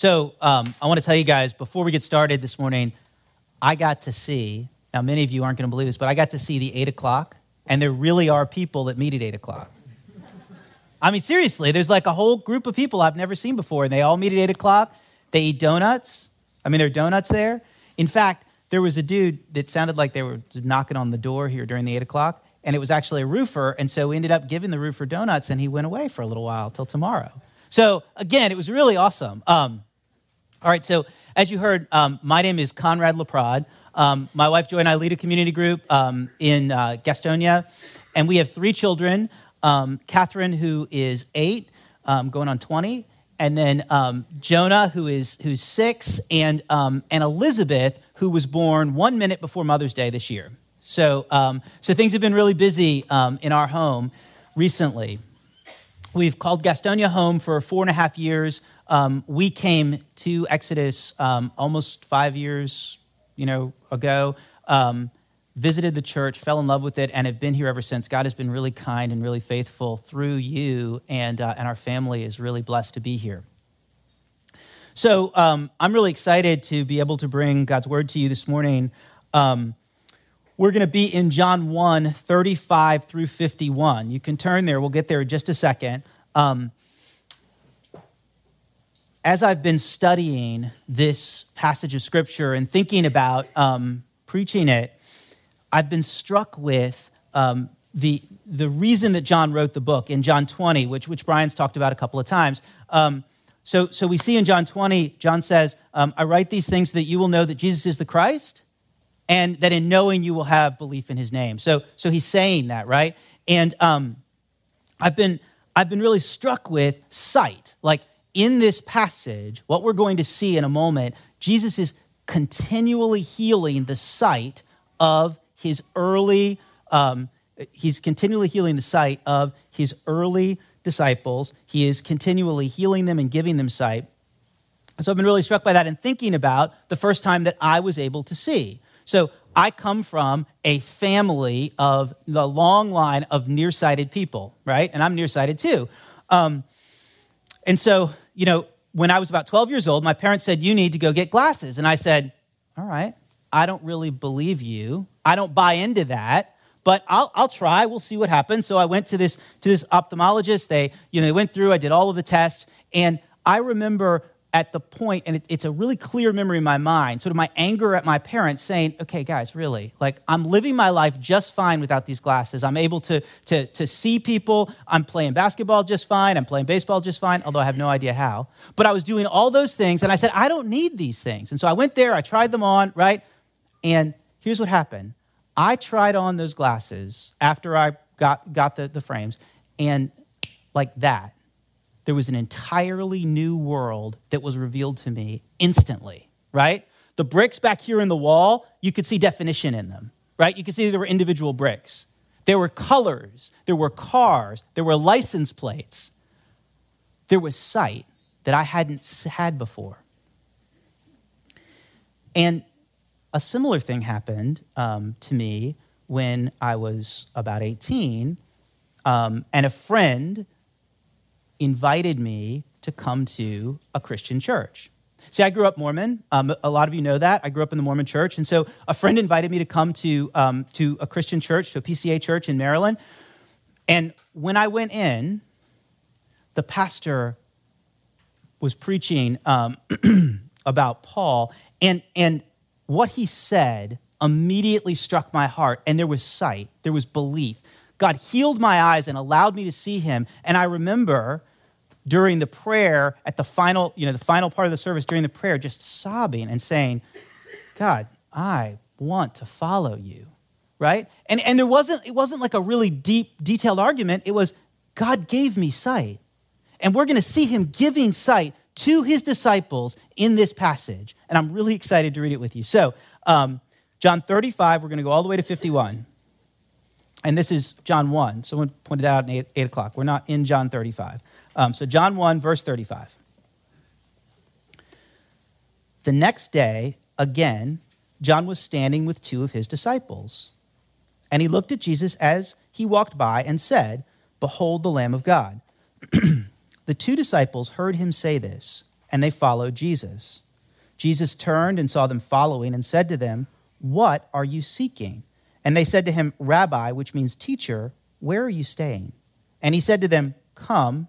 So um, I want to tell you guys before we get started this morning, I got to see. Now, many of you aren't going to believe this, but I got to see the eight o'clock, and there really are people that meet at eight o'clock. I mean, seriously, there's like a whole group of people I've never seen before, and they all meet at eight o'clock. They eat donuts. I mean, there are donuts there. In fact, there was a dude that sounded like they were knocking on the door here during the eight o'clock, and it was actually a roofer. And so we ended up giving the roofer donuts, and he went away for a little while till tomorrow. So again, it was really awesome. Um, all right, so as you heard, um, my name is Konrad LaPrade. Um, my wife Joy and I lead a community group um, in uh, Gastonia, and we have three children. Um, Catherine, who is eight, um, going on 20, and then um, Jonah, who is who's six, and and Elizabeth, who was born one minute before Mother's Day this year. So, so things have been really busy in our home recently. We've called Gastonia home for four and a half years. Um, we came to Exodus um, almost five years, you know, ago. Um, visited the church, fell in love with it, and have been here ever since. God has been really kind and really faithful through you, and uh, and our family is really blessed to be here. So um, I'm really excited to be able to bring God's word to you this morning. Um, we're going to be in John 1, 35 through 51. You can turn there. We'll get there in just a second. Um, as I've been studying this passage of scripture and thinking about um, preaching it, I've been struck with um, the, the reason that John wrote the book in John 20, which, which Brian's talked about a couple of times. Um, so, so we see in John 20, John says, um, I write these things that you will know that Jesus is the Christ and that in knowing you will have belief in his name. So, so he's saying that, right? And um, I've been I've been really struck with sight. Like in this passage, what we're going to see in a moment, Jesus is continually healing the sight of his early. Um, he's continually healing the sight of his early disciples. He is continually healing them and giving them sight. So I've been really struck by that and thinking about the first time that I was able to see. So I come from a family of the long line of nearsighted people, right? And I'm nearsighted too. Um, and so, you know, when I was about 12 years old, my parents said, You need to go get glasses. And I said, All right, I don't really believe you. I don't buy into that, but I'll, I'll try. We'll see what happens. So I went to this, to this ophthalmologist. They, you know, they went through, I did all of the tests. And I remember at the point, and it, it's a really clear memory in my mind, sort of my anger at my parents saying, okay, guys, really, like I'm living my life just fine without these glasses. I'm able to, to, to see people. I'm playing basketball just fine. I'm playing baseball just fine, although I have no idea how. But I was doing all those things, and I said, I don't need these things. And so I went there, I tried them on, right? And here's what happened I tried on those glasses after I got, got the, the frames, and like that, there was an entirely new world that was revealed to me instantly, right? The bricks back here in the wall, you could see definition in them, right? You could see there were individual bricks. There were colors, there were cars, there were license plates. There was sight that I hadn't had before. And a similar thing happened um, to me when I was about 18, um, and a friend invited me to come to a Christian church. See, I grew up Mormon. Um, a lot of you know that. I grew up in the Mormon church. And so a friend invited me to come to, um, to a Christian church, to a PCA church in Maryland. And when I went in, the pastor was preaching um, about Paul. And, and what he said immediately struck my heart. And there was sight, there was belief. God healed my eyes and allowed me to see him. And I remember during the prayer at the final, you know, the final part of the service during the prayer, just sobbing and saying, God, I want to follow you. Right? And and there wasn't it wasn't like a really deep, detailed argument. It was God gave me sight. And we're gonna see him giving sight to his disciples in this passage. And I'm really excited to read it with you. So um, John 35, we're going to go all the way to 51. And this is John 1. Someone pointed that out at 8, 8 o'clock. We're not in John 35. Um, so, John 1, verse 35. The next day, again, John was standing with two of his disciples. And he looked at Jesus as he walked by and said, Behold the Lamb of God. the two disciples heard him say this, and they followed Jesus. Jesus turned and saw them following and said to them, What are you seeking? And they said to him, Rabbi, which means teacher, where are you staying? And he said to them, Come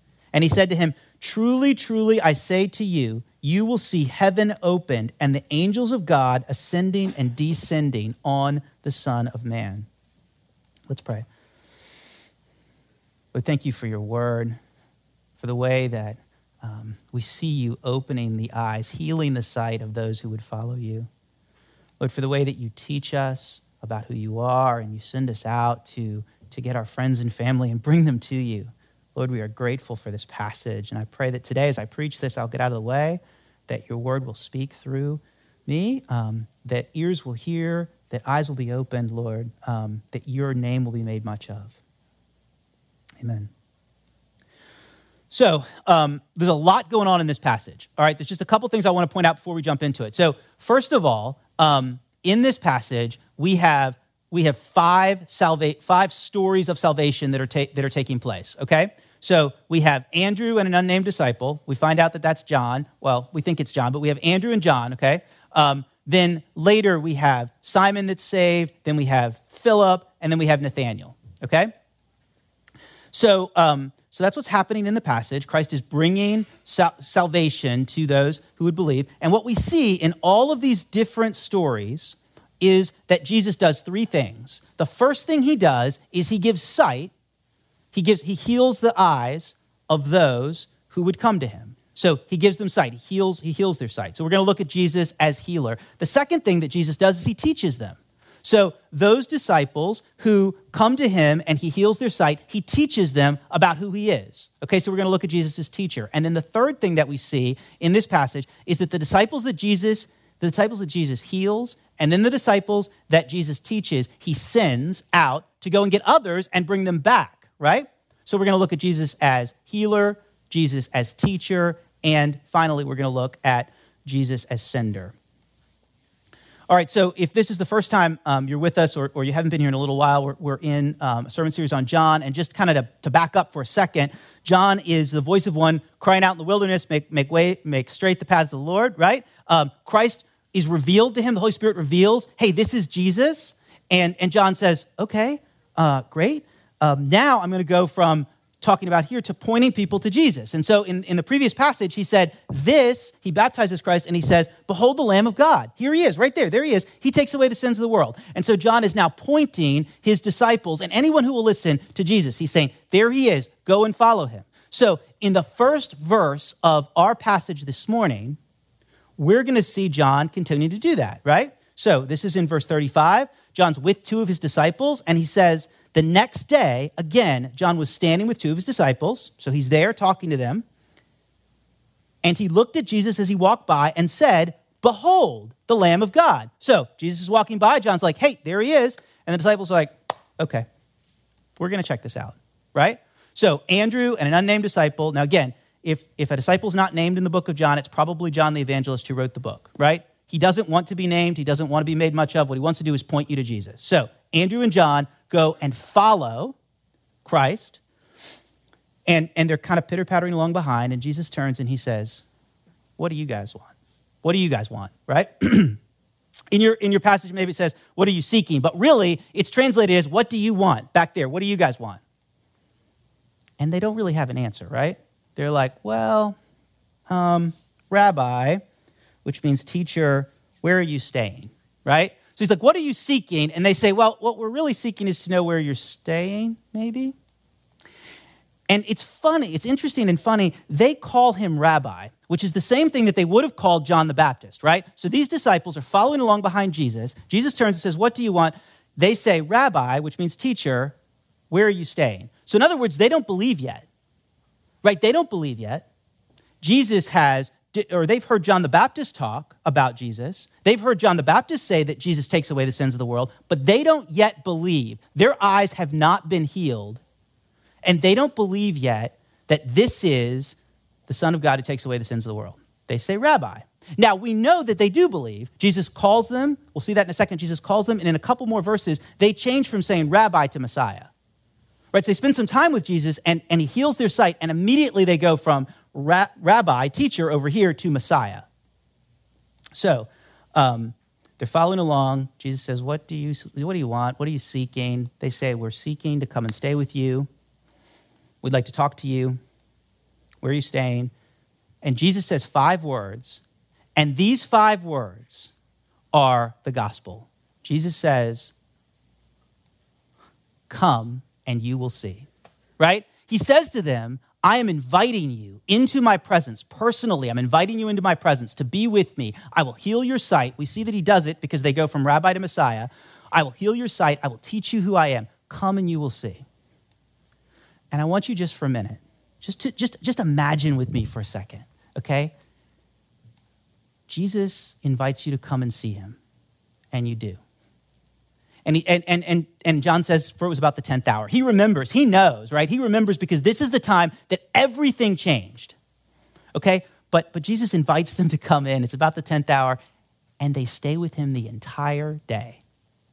And he said to him, Truly, truly, I say to you, you will see heaven opened and the angels of God ascending and descending on the Son of Man. Let's pray. Lord, thank you for your word, for the way that um, we see you opening the eyes, healing the sight of those who would follow you. Lord, for the way that you teach us about who you are and you send us out to, to get our friends and family and bring them to you. Lord, we are grateful for this passage. And I pray that today, as I preach this, I'll get out of the way, that your word will speak through me, um, that ears will hear, that eyes will be opened, Lord, um, that your name will be made much of. Amen. So, um, there's a lot going on in this passage. All right, there's just a couple things I want to point out before we jump into it. So, first of all, um, in this passage, we have we have five salva- five stories of salvation that are ta- that are taking place. Okay, so we have Andrew and an unnamed disciple. We find out that that's John. Well, we think it's John, but we have Andrew and John. Okay, um, then later we have Simon that's saved. Then we have Philip, and then we have Nathanael. Okay, so um, so that's what's happening in the passage. Christ is bringing sal- salvation to those who would believe, and what we see in all of these different stories is that Jesus does three things. The first thing he does is he gives sight, he, gives, he heals the eyes of those who would come to him. So he gives them sight, he heals, he heals their sight. So we're going to look at Jesus as healer. The second thing that Jesus does is he teaches them. So those disciples who come to him and he heals their sight, he teaches them about who he is. Okay, so we're going to look at Jesus as teacher. And then the third thing that we see in this passage is that the disciples that Jesus the disciples that Jesus heals, and then the disciples that Jesus teaches, he sends out to go and get others and bring them back, right? So we're going to look at Jesus as healer, Jesus as teacher, and finally, we're going to look at Jesus as sender. All right, so if this is the first time um, you're with us or, or, you haven't been here in a little while, we're, we're in um, a sermon series on John. And just kind of to, to, back up for a second, John is the voice of one crying out in the wilderness, make, make way, make straight the paths of the Lord, right? Um, Christ is revealed to him. The Holy Spirit reveals, hey, this is Jesus. And, and John says, okay, uh, great. Um, now I'm going to go from talking about here to pointing people to Jesus. And so in, in the previous passage, he said, This, he baptizes Christ and he says, Behold the Lamb of God. Here he is, right there. There he is. He takes away the sins of the world. And so John is now pointing his disciples and anyone who will listen to Jesus. He's saying, There he is. Go and follow him. So in the first verse of our passage this morning, we're going to see John continue to do that, right? So this is in verse 35. John's with two of his disciples, and he says, The next day, again, John was standing with two of his disciples. So he's there talking to them. And he looked at Jesus as he walked by and said, Behold, the Lamb of God. So Jesus is walking by. John's like, Hey, there he is. And the disciples are like, Okay, we're going to check this out, right? So Andrew and an unnamed disciple. Now, again, if, if a disciple's not named in the book of John, it's probably John the evangelist who wrote the book, right? He doesn't want to be named, he doesn't want to be made much of. What he wants to do is point you to Jesus. So, Andrew and John go and follow Christ, and, and they're kind of pitter pattering along behind, and Jesus turns and he says, What do you guys want? What do you guys want, right? in, your, in your passage, maybe it says, What are you seeking? But really, it's translated as, What do you want? Back there, what do you guys want? And they don't really have an answer, right? They're like, Well, um, Rabbi, which means teacher, where are you staying, right? So he's like, What are you seeking? And they say, Well, what we're really seeking is to know where you're staying, maybe. And it's funny, it's interesting and funny. They call him rabbi, which is the same thing that they would have called John the Baptist, right? So these disciples are following along behind Jesus. Jesus turns and says, What do you want? They say, Rabbi, which means teacher, where are you staying? So, in other words, they don't believe yet, right? They don't believe yet. Jesus has, or they've heard John the Baptist talk about Jesus. They've heard John the Baptist say that Jesus takes away the sins of the world, but they don't yet believe. Their eyes have not been healed and they don't believe yet that this is the Son of God who takes away the sins of the world. They say, Rabbi. Now, we know that they do believe. Jesus calls them. We'll see that in a second. Jesus calls them. And in a couple more verses, they change from saying Rabbi to Messiah. Right? So they spend some time with Jesus and, and he heals their sight. And immediately they go from ra- Rabbi, teacher, over here to Messiah. So um, they're following along. Jesus says, what do, you, what do you want? What are you seeking? They say, We're seeking to come and stay with you. We'd like to talk to you. Where are you staying? And Jesus says five words, and these five words are the gospel. Jesus says, Come and you will see. Right? He says to them, I am inviting you into my presence personally. I'm inviting you into my presence to be with me. I will heal your sight. We see that he does it because they go from rabbi to Messiah. I will heal your sight. I will teach you who I am. Come and you will see. And I want you just for a minute, just to just, just imagine with me for a second, okay? Jesus invites you to come and see him, and you do. And, he, and, and, and, and John says, for it was about the 10th hour. He remembers, he knows, right? He remembers because this is the time that everything changed, okay? But, but Jesus invites them to come in. It's about the 10th hour, and they stay with him the entire day,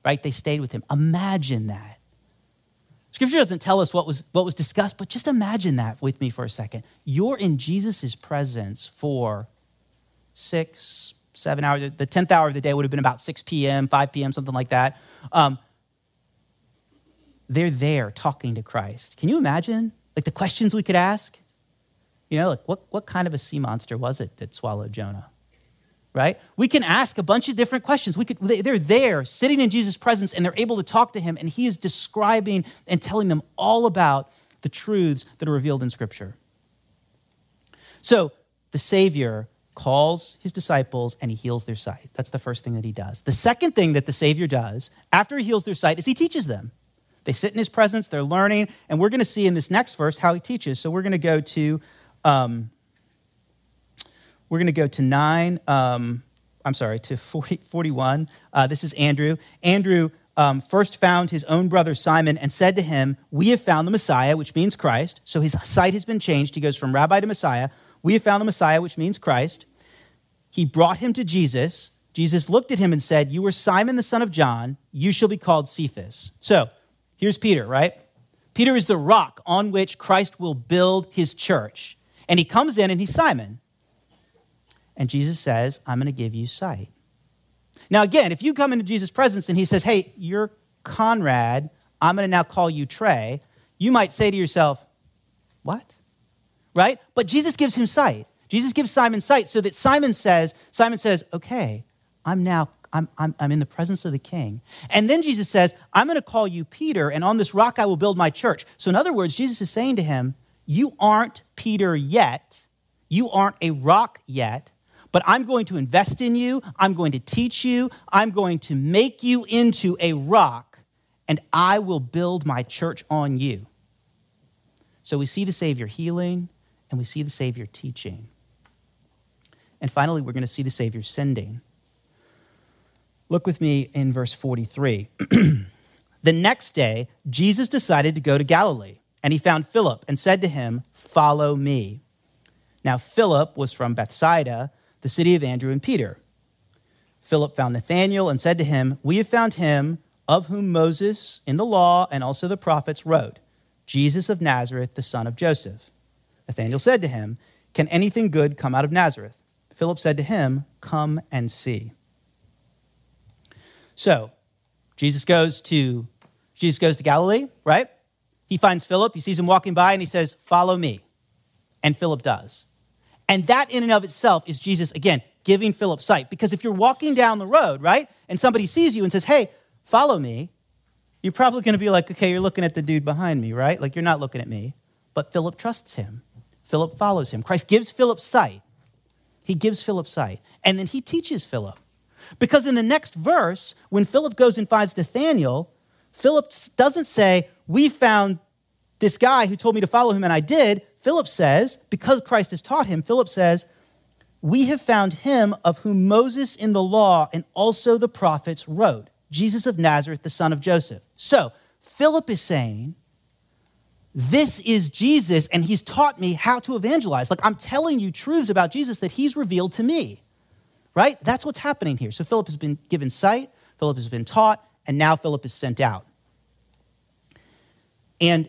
right? They stayed with him. Imagine that. Scripture doesn't tell us what was, what was discussed, but just imagine that with me for a second. You're in Jesus' presence for six, seven hours. The 10th hour of the day would have been about 6 p.m., 5 p.m., something like that. Um, they're there talking to Christ. Can you imagine? Like the questions we could ask? You know, like what, what kind of a sea monster was it that swallowed Jonah? right? We can ask a bunch of different questions. We could, they're there sitting in Jesus' presence and they're able to talk to him, and he is describing and telling them all about the truths that are revealed in Scripture. So the Savior calls his disciples and he heals their sight. That's the first thing that he does. The second thing that the Savior does after he heals their sight is he teaches them. They sit in his presence, they're learning, and we're going to see in this next verse how he teaches. So we're going to go to um, we're going to go to 9, um, I'm sorry, to 40, 41. Uh, this is Andrew. Andrew um, first found his own brother Simon and said to him, We have found the Messiah, which means Christ. So his sight has been changed. He goes from rabbi to Messiah. We have found the Messiah, which means Christ. He brought him to Jesus. Jesus looked at him and said, You are Simon the son of John. You shall be called Cephas. So here's Peter, right? Peter is the rock on which Christ will build his church. And he comes in and he's Simon. And Jesus says, I'm going to give you sight. Now, again, if you come into Jesus' presence and he says, Hey, you're Konrad, I'm going to now call you Trey, you might say to yourself, What? Right? But Jesus gives him sight. Jesus gives Simon sight so that Simon says, Simon says, Okay, I'm now I'm, I'm, I'm, in the presence of the king. And then Jesus says, I'm going to call you Peter, and on this rock I will build my church. So, in other words, Jesus is saying to him, You aren't Peter yet. You aren't a rock yet. But I'm going to invest in you. I'm going to teach you. I'm going to make you into a rock, and I will build my church on you. So we see the Savior healing, and we see the Savior teaching. And finally, we're going to see the Savior sending. Look with me in verse 43. the next day, Jesus decided to go to Galilee, and he found Philip and said to him, Follow me. Now, Philip was from Bethsaida the city of Andrew and Peter. Philip found Nathanael and said to him, We have found him of whom Moses in the law and also the prophets wrote, Jesus of Nazareth, the son of Joseph. Nathanael said to him, Can anything good come out of Nazareth? Philip said to him, Come and see. So, Jesus goes to Jesus goes to Galilee, right? He finds Philip, he sees him walking by, and he says, Follow me. And Philip does. And that, in and of itself, is Jesus, again, giving Philip sight. Because if you're walking down the road, right, and somebody sees you and says, Hey, follow me, you're probably going to be like, Okay, you're looking at the dude behind me, right? Like, you're not looking at me. But Philip trusts him, Philip follows him. Christ gives Philip sight. He gives Philip sight. And then he teaches Philip. Because in the next verse, when Philip goes and finds Nathanael, Philip doesn't say, We found this guy who told me to follow him, and I did. Philip says, because Christ has taught him, Philip says, We have found him of whom Moses in the law and also the prophets wrote, Jesus of Nazareth, the son of Joseph. So, Philip is saying, This is Jesus, and he's taught me how to evangelize. Like, I'm telling you truths about Jesus that he's revealed to me, right? That's what's happening here. So, Philip has been given sight, Philip has been taught, and now Philip is sent out. And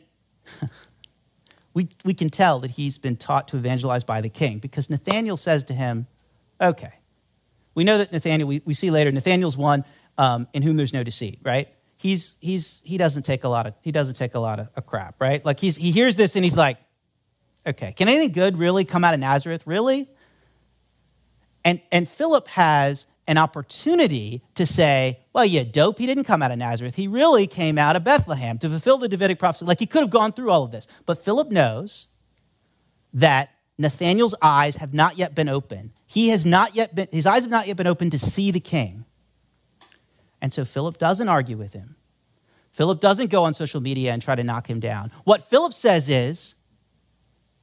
we, we can tell that he's been taught to evangelize by the king because Nathanael says to him, Okay. We know that Nathanael, we, we see later, Nathanael's one um, in whom there's no deceit, right? He's, he's, he doesn't take a lot of, he doesn't take a lot of, of crap, right? Like he's, he hears this and he's like, okay, can anything good really come out of Nazareth? Really? And, and Philip has an opportunity to say, well, you dope, he didn't come out of Nazareth. He really came out of Bethlehem to fulfill the Davidic prophecy. Like he could have gone through all of this. But Philip knows that Nathanael's eyes have not yet been open. He has not yet been, his eyes have not yet been open to see the king. And so Philip doesn't argue with him. Philip doesn't go on social media and try to knock him down. What Philip says is,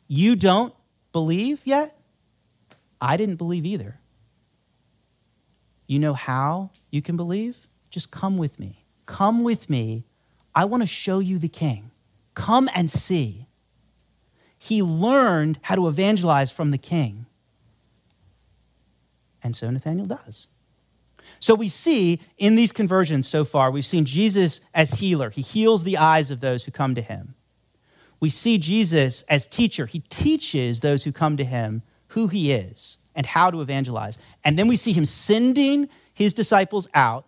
You don't believe yet? I didn't believe either. You know how you can believe? Just come with me. Come with me. I want to show you the king. Come and see. He learned how to evangelize from the king. And so Nathanael does. So we see in these conversions so far, we've seen Jesus as healer. He heals the eyes of those who come to him. We see Jesus as teacher. He teaches those who come to him who he is and how to evangelize. And then we see him sending his disciples out,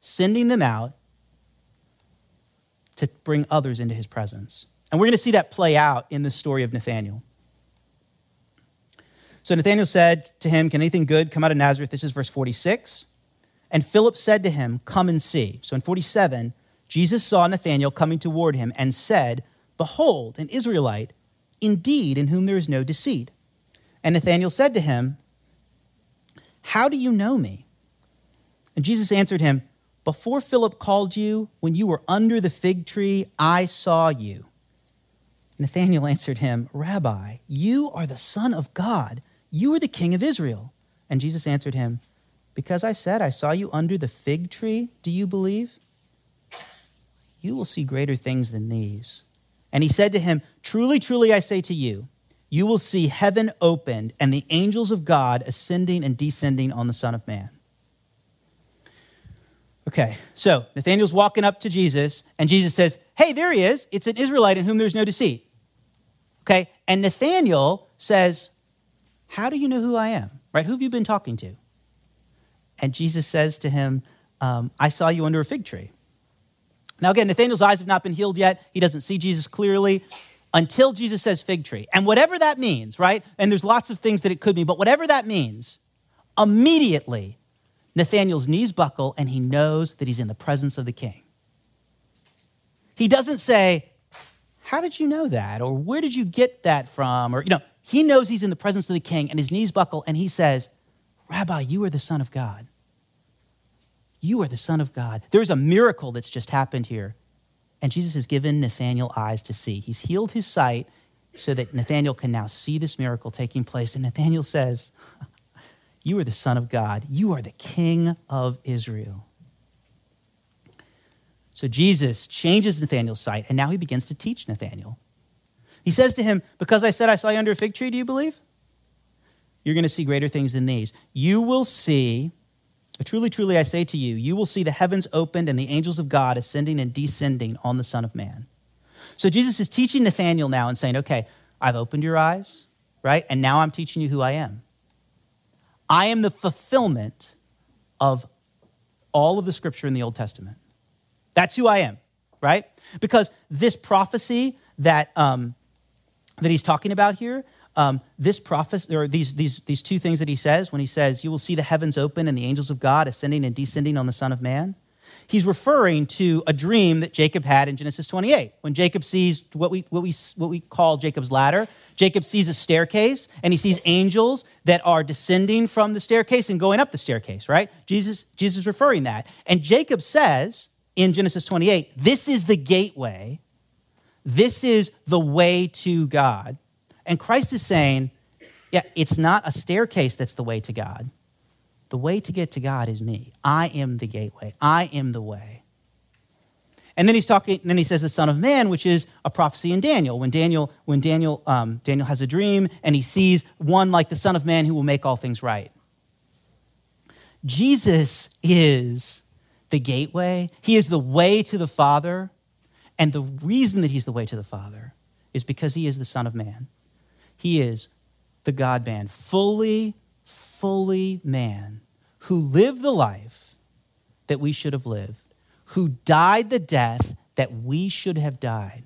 sending them out to bring others into his presence. And we're going to see that play out in the story of Nathanael. So Nathanael said to him, Can anything good come out of Nazareth? This is verse 46. And Philip said to him, Come and see. So in 47, Jesus saw Nathanael coming toward him and said, Behold, an Israelite, indeed, in whom there is no deceit. And Nathanael said to him, How do you know me? And Jesus answered him, Before Philip called you, when you were under the fig tree, I saw you. Nathanael answered him, Rabbi, you are the Son of God. You are the King of Israel. And Jesus answered him, Because I said I saw you under the fig tree, do you believe? You will see greater things than these. And he said to him, Truly, truly, I say to you, you will see heaven opened and the angels of God ascending and descending on the Son of Man. Okay, so Nathanael's walking up to Jesus, and Jesus says, Hey, there he is. It's an Israelite in whom there's no deceit. Okay, and Nathanael says, How do you know who I am? Right? Who have you been talking to? And Jesus says to him, um, I saw you under a fig tree. Now, again, Nathanael's eyes have not been healed yet. He doesn't see Jesus clearly until Jesus says fig tree. And whatever that means, right? And there's lots of things that it could mean, but whatever that means, immediately Nathanael's knees buckle and he knows that he's in the presence of the king. He doesn't say, How did you know that? Or where did you get that from? Or, you know, he knows he's in the presence of the king and his knees buckle and he says, Rabbi, you are the Son of God. You are the Son of God. There's a miracle that's just happened here and Jesus has given Nathanael eyes to see. He's healed his sight so that Nathanael can now see this miracle taking place. And Nathanael says, You are the Son of God. You are the King of Israel. So Jesus changes Nathanael's sight, and now he begins to teach Nathanael. He says to him, Because I said I saw you under a fig tree, do you believe? You're going to see greater things than these. You will see truly, truly, I say to you, you will see the heavens opened and the angels of God ascending and descending on the Son of Man. So Jesus is teaching Nathanael now and saying, okay, I've opened your eyes, right? And now I'm teaching you who I am. I am the fulfillment of all of the scripture in the Old Testament. That's who I am, right? Because this prophecy that, um, that he's talking about here, um, this prophecy, or these, these, these two things that he says when he says, You will see the heavens open and the angels of God ascending and descending on the Son of Man. He's referring to a dream that Jacob had in Genesis 28. When Jacob sees what we, what we, what we call Jacob's ladder, Jacob sees a staircase and he sees angels that are descending from the staircase and going up the staircase, right? Jesus, Jesus referring that. And Jacob says in Genesis 28, This is the gateway, this is the way to God. And Christ is saying, yeah, it's not a staircase that's the way to God. The way to get to God is me. I am the gateway. I am the way. And then he's talking, then he says the Son of Man, which is a prophecy in Daniel. When Daniel, when Daniel, um, Daniel has a dream and he sees one like the Son of Man who will make all things right. Jesus is the gateway. He is the way to the Father. And the reason that he's the way to the Father is because he is the Son of Man. He is the God man, fully, fully man, who lived the life that we should have lived, who died the death that we should have died,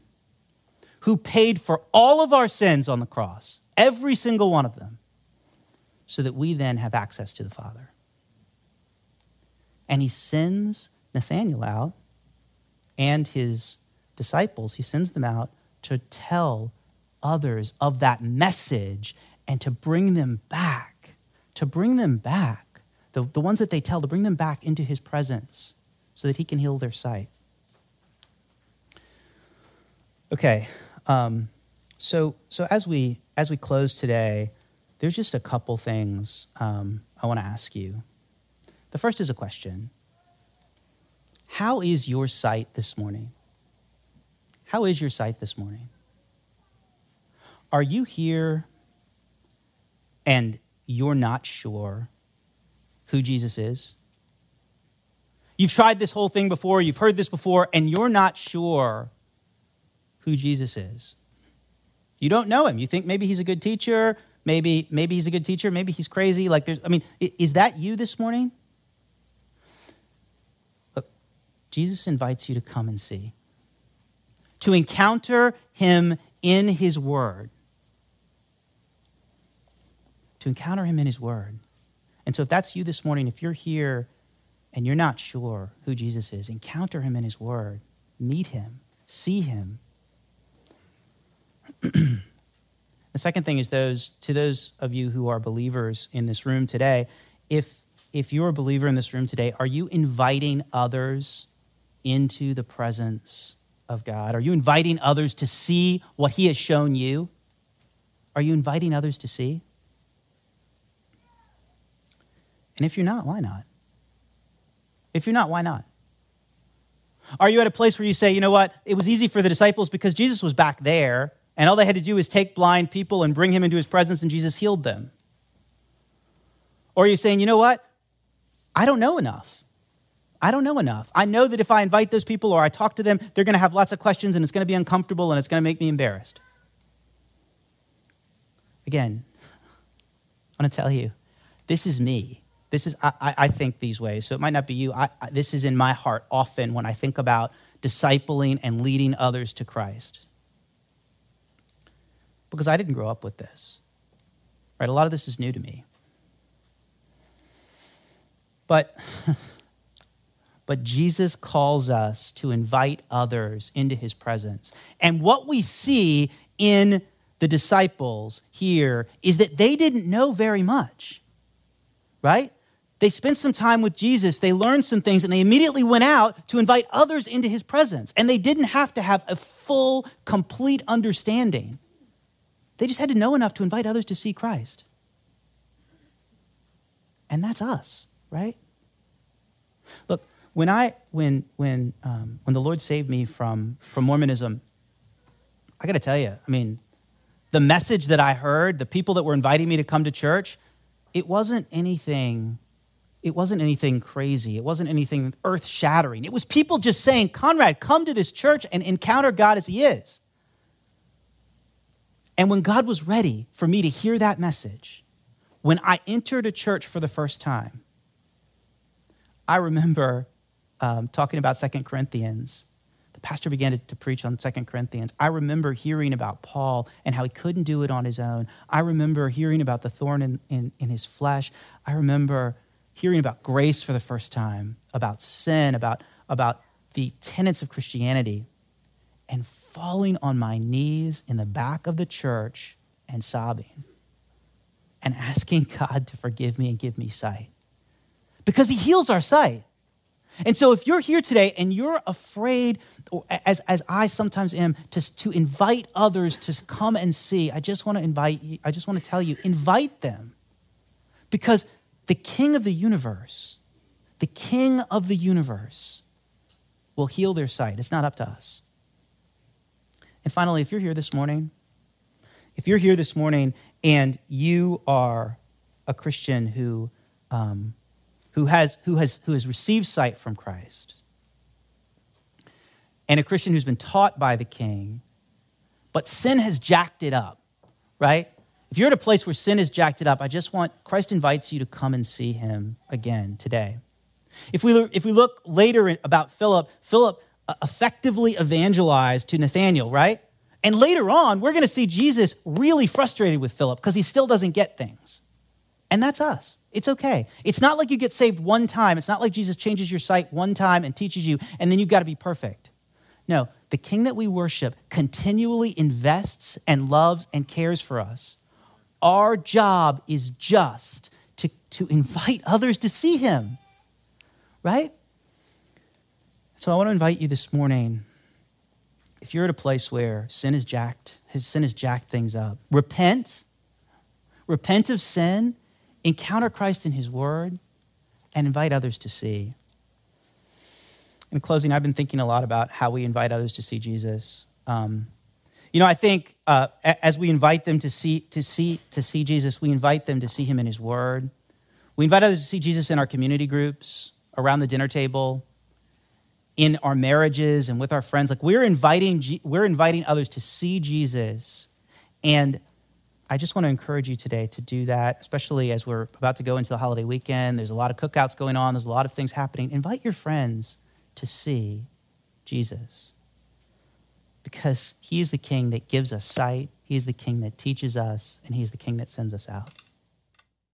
who paid for all of our sins on the cross, every single one of them, so that we then have access to the Father. And he sends Nathanael out and his disciples, he sends them out to tell others of that message and to bring them back, to bring them back, the, the ones that they tell, to bring them back into his presence so that he can heal their sight. Okay, um, so, so as, we, as we close today, there's just a couple things um, I want to ask you. The first is a question How is your sight this morning? How is your sight this morning? Are you here and you're not sure who Jesus is? You've tried this whole thing before, you've heard this before, and you're not sure who Jesus is. You don't know him. You think maybe he's a good teacher, maybe maybe he's a good teacher, maybe he's crazy. Like there's I mean, is that you this morning? Look, Jesus invites you to come and see. To encounter him in his word to encounter him in his word. And so, if that's you this morning, if you're here and you're not sure who Jesus is, encounter him in his word, meet him, see him. the second thing is those to those of you who are believers in this room today, if if you're a believer in this room today, are you inviting others into the presence of God? Are you inviting others to see what he has shown you? Are you inviting others to see? And if you're not, why not? If you're not, why not? Are you at a place where you say, you know what, it was easy for the disciples because Jesus was back there, and all they had to do was take blind people and bring him into his presence, and Jesus healed them? Or are you saying, you know what, I don't know enough? I don't know enough. I know that if I invite those people or I talk to them, they're going to have lots of questions and it's going to be uncomfortable and it's going to make me embarrassed. Again, I want to tell you, this is me. This is, I, I think these ways, so it might not be you. I, I, this is in my heart often when I think about discipling and leading others to Christ. Because I didn't grow up with this, right? A lot of this is new to me. But, but Jesus calls us to invite others into his presence. And what we see in the disciples here is that they didn't know very much, right? They spent some time with Jesus, they learned some things, and they immediately went out to invite others into his presence. And they didn't have to have a full, complete understanding. They just had to know enough to invite others to see Christ. And that's us, right? Look, when I when when um, when the Lord saved me from from Mormonism, I got to tell you, I mean, the message that I heard, the people that were inviting me to come to church, it wasn't anything it wasn't anything crazy. It wasn't anything earth shattering. It was people just saying, Konrad, come to this church and encounter God as He is. And when God was ready for me to hear that message, when I entered a church for the first time, I remember um, talking about Second Corinthians. The pastor began to, to preach on Second Corinthians. I remember hearing about Paul and how he couldn't do it on his own. I remember hearing about the thorn in, in, in his flesh. I remember hearing about grace for the first time, about sin, about, about the tenets of Christianity, and falling on my knees in the back of the church and sobbing and asking God to forgive me and give me sight. Because He heals our sight. And so, if you're here today and you're afraid, as, as I sometimes am, to, to invite others to come and see, I just want to invite you, I just want to tell you, invite them. Because the king of the universe, the king of the universe will heal their sight. It's not up to us. And finally, if you're here this morning, if you're here this morning and you are a Christian who, um, who, has, who, has, who has received sight from Christ, and a Christian who's been taught by the king, but sin has jacked it up, right? If you're at a place where sin has jacked it up, I just want, Christ invites you to come and see him again today. If we, if we look later about Philip, Philip uh, effectively evangelized to Nathanael, right? And later on, we're going to see Jesus really frustrated with Philip because he still doesn't get things. And that's us. It's okay. It's not like you get saved one time. It's not like Jesus changes your sight one time and teaches you, and then you've got to be perfect. No, the king that we worship continually invests and loves and cares for us our job is just to, to invite others to see him, right? So I want to invite you this morning. If you're at a place where sin is jacked, his sin has jacked things up, repent, repent of sin, encounter Christ in his word, and invite others to see. In closing, I've been thinking a lot about how we invite others to see Jesus. Um, you know, I think uh, as we invite them to see, to, see, to see Jesus, we invite them to see him in his word. We invite others to see Jesus in our community groups, around the dinner table, in our marriages and with our friends. Like we're inviting, we're inviting others to see Jesus. And I just want to encourage you today to do that, especially as we're about to go into the holiday weekend. There's a lot of cookouts going on, there's a lot of things happening. Invite your friends to see Jesus because he is the king that gives us sight, he is the king that teaches us, and he is the king that sends us out.